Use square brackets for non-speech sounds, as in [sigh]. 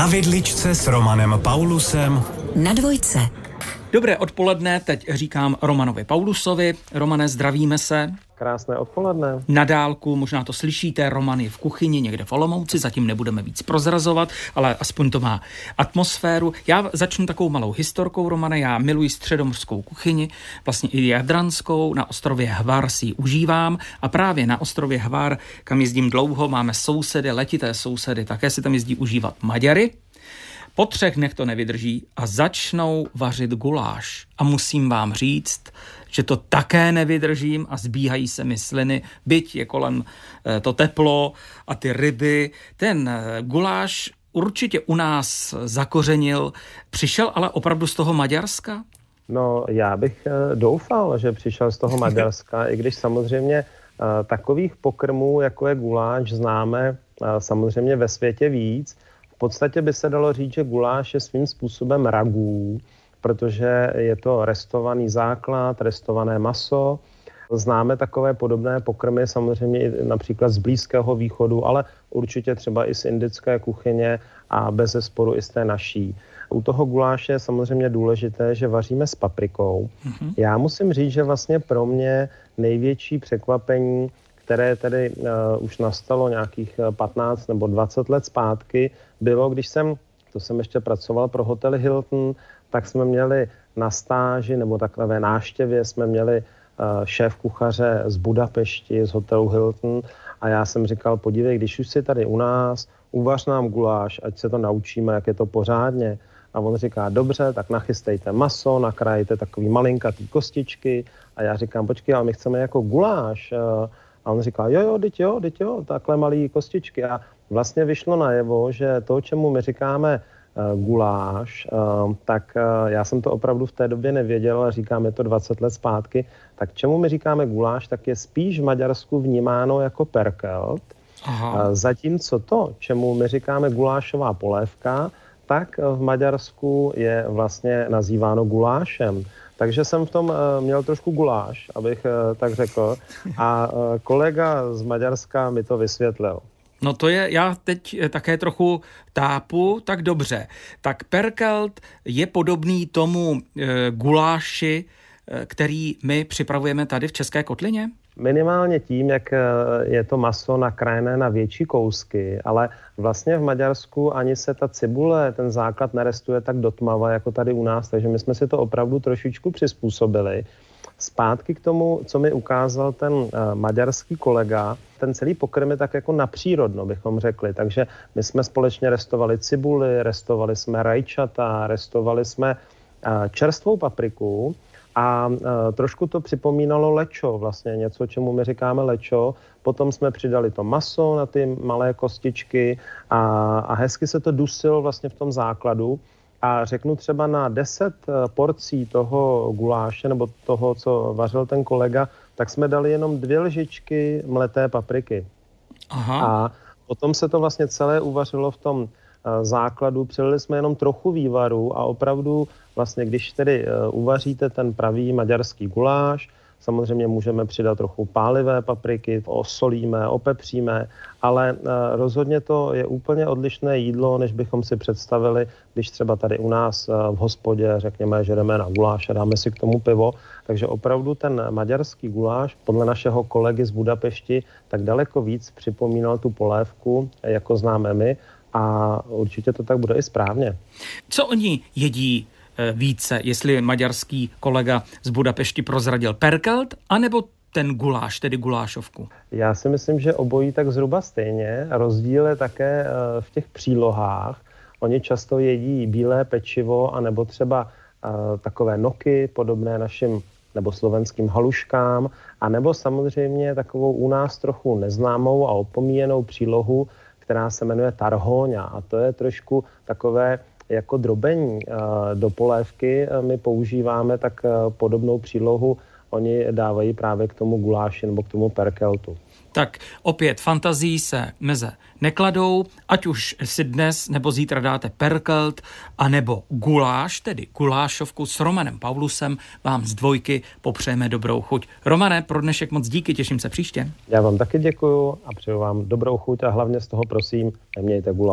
Na vidličce s Romanem Paulusem. Na dvojce. Dobré odpoledne, teď říkám Romanovi Paulusovi. Romane, zdravíme se. Krásné odpoledne. Na dálku, možná to slyšíte, Roman je v kuchyni někde v Olomouci, zatím nebudeme víc prozrazovat, ale aspoň to má atmosféru. Já začnu takovou malou historkou, Romane, já miluji středomořskou kuchyni, vlastně i jadranskou, na ostrově Hvar si ji užívám a právě na ostrově Hvar, kam jezdím dlouho, máme sousedy, letité sousedy, také si tam jezdí užívat Maďary, po třech dnech to nevydrží a začnou vařit guláš. A musím vám říct, že to také nevydržím a zbíhají se mi sliny, byť je kolem eh, to teplo a ty ryby. Ten eh, guláš určitě u nás zakořenil. Přišel ale opravdu z toho Maďarska? No, já bych eh, doufal, že přišel z toho [laughs] Maďarska, i když samozřejmě takových pokrmů, jako je guláš, známe samozřejmě ve světě víc podstatě by se dalo říct, že guláš je svým způsobem ragů, protože je to restovaný základ, restované maso. Známe takové podobné pokrmy samozřejmě i například z Blízkého východu, ale určitě třeba i z indické kuchyně a bez zesporu i z té naší. U toho guláše je samozřejmě důležité, že vaříme s paprikou. Mm-hmm. Já musím říct, že vlastně pro mě největší překvapení které tedy uh, už nastalo nějakých 15 eh, nebo 20 let zpátky, bylo, když jsem, to jsem ještě pracoval pro hotel Hilton, tak jsme měli na stáži nebo takové náštěvě jsme měli uh, šéf kuchaře z Budapešti, z hotelu Hilton a já jsem říkal, podívej, když už jsi tady u nás, uvař nám guláš, ať se to naučíme, jak je to pořádně. A on říká, dobře, tak nachystejte maso, nakrajte takový malinkatý kostičky. A já říkám, počkej, ale my chceme jako guláš. A on říká, jo, jo, teď jo, teď jo, takhle malý kostičky. A vlastně vyšlo najevo, že to, čemu my říkáme uh, guláš, uh, tak uh, já jsem to opravdu v té době nevěděl, ale říkáme to 20 let zpátky, tak čemu my říkáme guláš, tak je spíš v Maďarsku vnímáno jako perkelt, Aha. Zatímco to, čemu my říkáme gulášová polévka, tak v Maďarsku je vlastně nazýváno gulášem. Takže jsem v tom uh, měl trošku guláš, abych uh, tak řekl. A uh, kolega z Maďarska mi to vysvětlil. No to je, já teď také trochu tápu, tak dobře. Tak perkelt je podobný tomu e, guláši, e, který my připravujeme tady v České kotlině? Minimálně tím, jak eh, je to maso nakrájené na větší kousky, ale vlastně v Maďarsku ani se ta cibule, ten základ nerestuje tak dotmava jako tady u nás, takže my jsme si to opravdu trošičku přizpůsobili. Zpátky k tomu, co mi ukázal ten uh, maďarský kolega, ten celý pokrm je tak jako napřírodno, bychom řekli. Takže my jsme společně restovali cibuli, restovali jsme rajčata, restovali jsme uh, čerstvou papriku, a uh, trošku to připomínalo lečo, vlastně něco, čemu my říkáme lečo. Potom jsme přidali to maso na ty malé kostičky a, a hezky se to dusilo vlastně v tom základu. A řeknu třeba na 10 e, porcí toho guláše nebo toho, co vařil ten kolega, tak jsme dali jenom dvě lžičky mleté papriky. Aha. A potom se to vlastně celé uvařilo v tom základu, přilili jsme jenom trochu vývaru a opravdu vlastně, když tedy eh, uvaříte ten pravý maďarský guláš, Samozřejmě můžeme přidat trochu pálivé papriky, osolíme, opepříme, ale eh, rozhodně to je úplně odlišné jídlo, než bychom si představili, když třeba tady u nás v hospodě řekněme, že jdeme na guláš a dáme si k tomu pivo. Takže opravdu ten maďarský guláš podle našeho kolegy z Budapešti tak daleko víc připomínal tu polévku, jako známe my, a určitě to tak bude i správně. Co oni jedí eh, více, jestli maďarský kolega z Budapešti prozradil perkelt, anebo ten guláš, tedy gulášovku? Já si myslím, že obojí tak zhruba stejně. Rozdíl je také eh, v těch přílohách. Oni často jedí bílé pečivo, anebo třeba eh, takové noky, podobné našim nebo slovenským haluškám, a nebo samozřejmě takovou u nás trochu neznámou a opomíjenou přílohu, která se jmenuje tarhoňa a to je trošku takové jako drobení eh, do polévky eh, my používáme tak eh, podobnou přílohu oni dávají právě k tomu guláši nebo k tomu perkeltu. Tak opět fantazí se meze nekladou, ať už si dnes nebo zítra dáte perkelt, anebo guláš, tedy gulášovku s Romanem Paulusem, vám z dvojky popřejeme dobrou chuť. Romane, pro dnešek moc díky, těším se příště. Já vám taky děkuju a přeju vám dobrou chuť a hlavně z toho prosím, nemějte guláš.